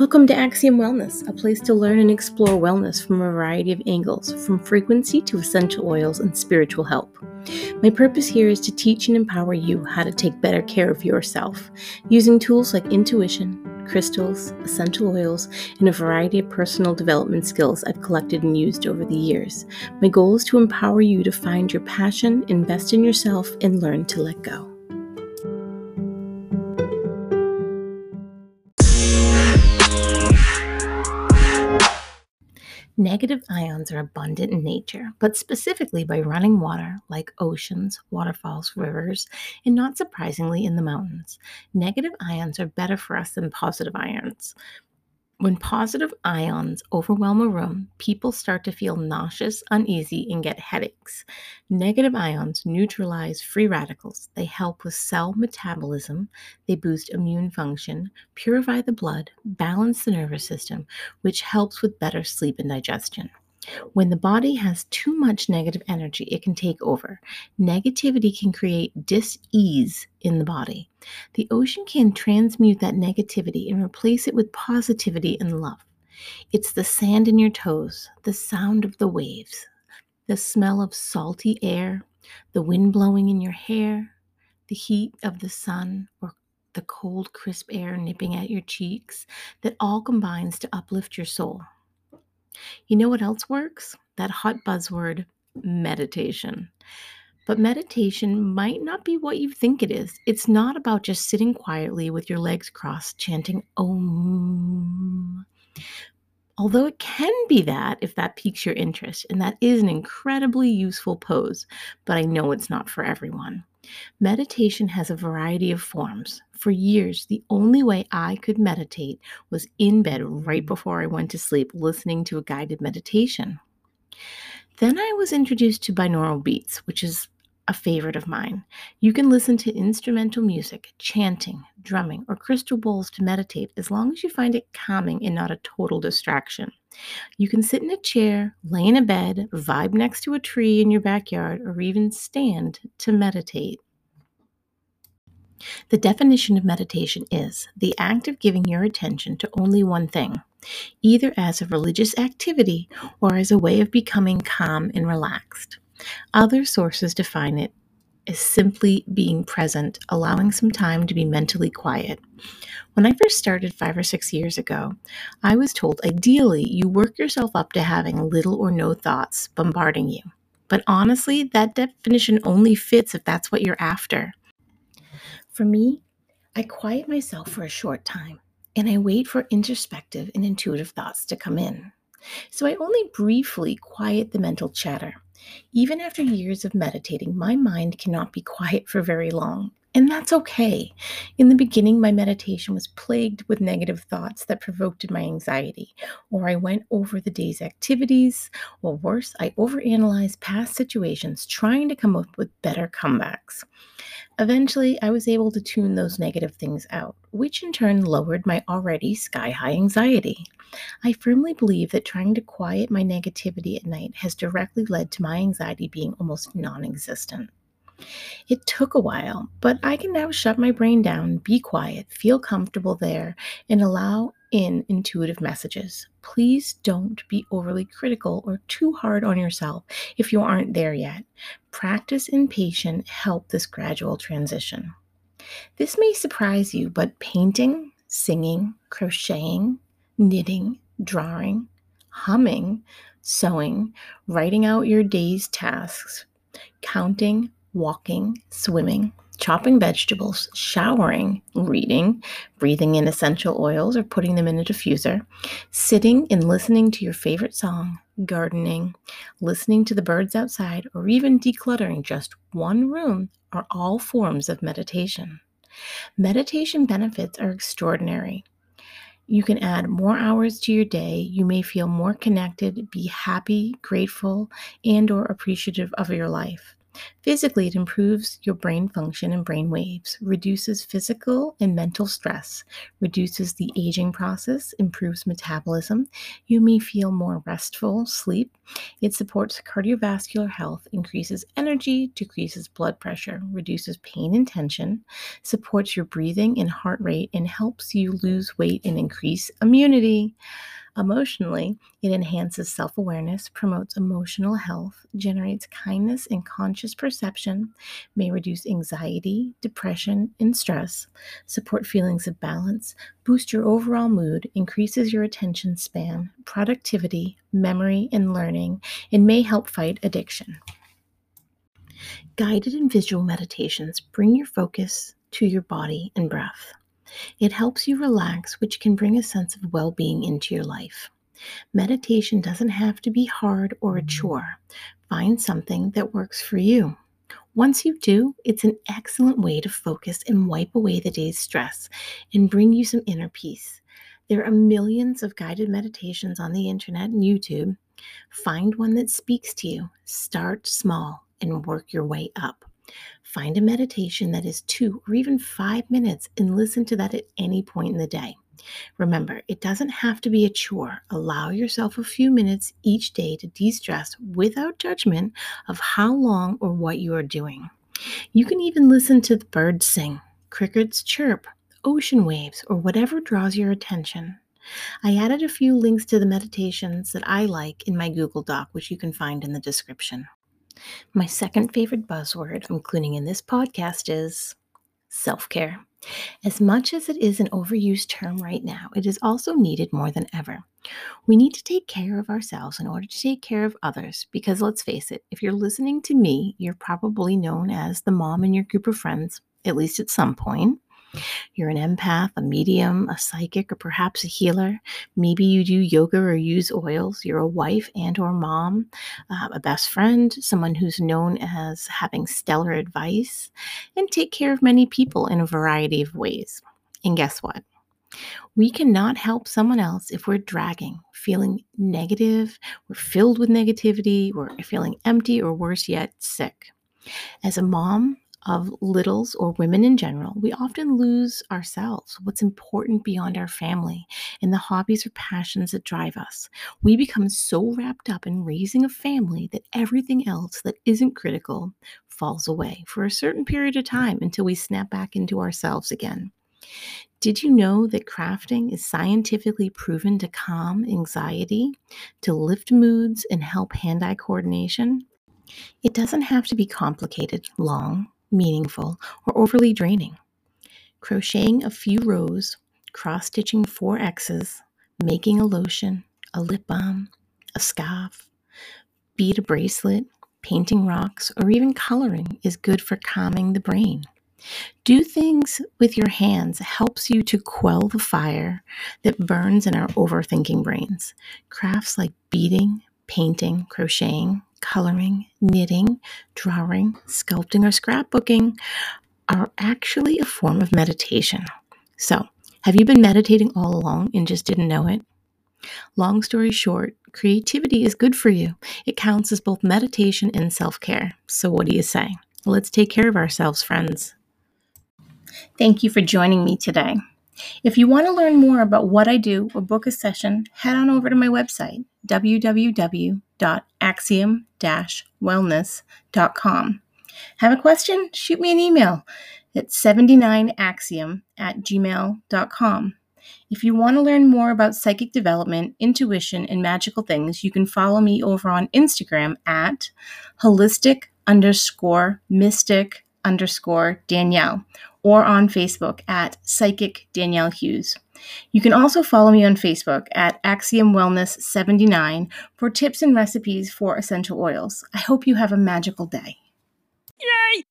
Welcome to Axiom Wellness, a place to learn and explore wellness from a variety of angles, from frequency to essential oils and spiritual help. My purpose here is to teach and empower you how to take better care of yourself using tools like intuition, crystals, essential oils, and a variety of personal development skills I've collected and used over the years. My goal is to empower you to find your passion, invest in yourself, and learn to let go. Negative ions are abundant in nature, but specifically by running water like oceans, waterfalls, rivers, and not surprisingly in the mountains. Negative ions are better for us than positive ions. When positive ions overwhelm a room, people start to feel nauseous, uneasy, and get headaches. Negative ions neutralize free radicals. They help with cell metabolism, they boost immune function, purify the blood, balance the nervous system, which helps with better sleep and digestion. When the body has too much negative energy, it can take over. Negativity can create dis ease in the body. The ocean can transmute that negativity and replace it with positivity and love. It's the sand in your toes, the sound of the waves, the smell of salty air, the wind blowing in your hair, the heat of the sun, or the cold, crisp air nipping at your cheeks that all combines to uplift your soul. You know what else works? That hot buzzword, meditation. But meditation might not be what you think it is. It's not about just sitting quietly with your legs crossed, chanting Om. Although it can be that if that piques your interest, and that is an incredibly useful pose, but I know it's not for everyone. Meditation has a variety of forms. For years, the only way I could meditate was in bed right mm-hmm. before I went to sleep, listening to a guided meditation. Then I was introduced to binaural beats, which is a favorite of mine. You can listen to instrumental music, chanting, drumming, or crystal bowls to meditate as long as you find it calming and not a total distraction. You can sit in a chair, lay in a bed, vibe next to a tree in your backyard, or even stand to meditate. The definition of meditation is the act of giving your attention to only one thing, either as a religious activity or as a way of becoming calm and relaxed. Other sources define it as simply being present, allowing some time to be mentally quiet. When I first started five or six years ago, I was told ideally you work yourself up to having little or no thoughts bombarding you. But honestly, that definition only fits if that's what you're after. For me, I quiet myself for a short time and I wait for introspective and intuitive thoughts to come in. So I only briefly quiet the mental chatter. Even after years of meditating, my mind cannot be quiet for very long. And that's okay. In the beginning, my meditation was plagued with negative thoughts that provoked my anxiety, or I went over the day's activities, or worse, I overanalyzed past situations trying to come up with better comebacks. Eventually, I was able to tune those negative things out, which in turn lowered my already sky high anxiety. I firmly believe that trying to quiet my negativity at night has directly led to my anxiety being almost non existent. It took a while, but I can now shut my brain down, be quiet, feel comfortable there, and allow in intuitive messages. Please don't be overly critical or too hard on yourself if you aren't there yet. Practice and patience help this gradual transition. This may surprise you, but painting, singing, crocheting, knitting, drawing, humming, sewing, writing out your day's tasks, counting, walking, swimming, chopping vegetables, showering, reading, breathing in essential oils or putting them in a diffuser, sitting and listening to your favorite song, gardening, listening to the birds outside, or even decluttering just one room are all forms of meditation. Meditation benefits are extraordinary. You can add more hours to your day. You may feel more connected, be happy, grateful, and or appreciative of your life. Physically, it improves your brain function and brain waves, reduces physical and mental stress, reduces the aging process, improves metabolism. You may feel more restful sleep. It supports cardiovascular health, increases energy, decreases blood pressure, reduces pain and tension, supports your breathing and heart rate, and helps you lose weight and increase immunity. Emotionally, it enhances self awareness, promotes emotional health, generates kindness and conscious perception, may reduce anxiety, depression, and stress, support feelings of balance, boost your overall mood, increases your attention span, productivity, memory, and learning, and may help fight addiction. Guided and visual meditations bring your focus to your body and breath. It helps you relax, which can bring a sense of well being into your life. Meditation doesn't have to be hard or a chore. Find something that works for you. Once you do, it's an excellent way to focus and wipe away the day's stress and bring you some inner peace. There are millions of guided meditations on the internet and YouTube. Find one that speaks to you. Start small and work your way up. Find a meditation that is two or even five minutes and listen to that at any point in the day. Remember, it doesn't have to be a chore. Allow yourself a few minutes each day to de stress without judgment of how long or what you are doing. You can even listen to the birds sing, crickets chirp, ocean waves, or whatever draws your attention. I added a few links to the meditations that I like in my Google Doc, which you can find in the description. My second favorite buzzword, including in this podcast, is self care. As much as it is an overused term right now, it is also needed more than ever. We need to take care of ourselves in order to take care of others because let's face it, if you're listening to me, you're probably known as the mom in your group of friends, at least at some point. You're an empath, a medium, a psychic, or perhaps a healer. Maybe you do yoga or use oils. You're a wife and or mom, uh, a best friend, someone who's known as having stellar advice, and take care of many people in a variety of ways. And guess what? We cannot help someone else if we're dragging, feeling negative, we're filled with negativity, we're feeling empty, or worse yet, sick. As a mom, of littles or women in general, we often lose ourselves, what's important beyond our family, and the hobbies or passions that drive us. We become so wrapped up in raising a family that everything else that isn't critical falls away for a certain period of time until we snap back into ourselves again. Did you know that crafting is scientifically proven to calm anxiety, to lift moods, and help hand eye coordination? It doesn't have to be complicated, long, meaningful, or overly draining. Crocheting a few rows, cross stitching four X's, making a lotion, a lip balm, a scarf, bead a bracelet, painting rocks, or even coloring is good for calming the brain. Do things with your hands helps you to quell the fire that burns in our overthinking brains. Crafts like beading, painting, crocheting, coloring, knitting, drawing, sculpting, or scrapbooking are actually a form of meditation. So, have you been meditating all along and just didn't know it? Long story short, creativity is good for you. It counts as both meditation and self care. So, what do you say? Let's take care of ourselves, friends. Thank you for joining me today. If you want to learn more about what I do or book a session, head on over to my website, www.axiom-wellness.com. Have a question? Shoot me an email at 79axiom at gmail.com. If you want to learn more about psychic development, intuition, and magical things, you can follow me over on Instagram at holistic underscore mystic underscore Danielle or on Facebook at Psychic Danielle Hughes. You can also follow me on Facebook at Axiom Wellness 79 for tips and recipes for essential oils. I hope you have a magical day. Yay!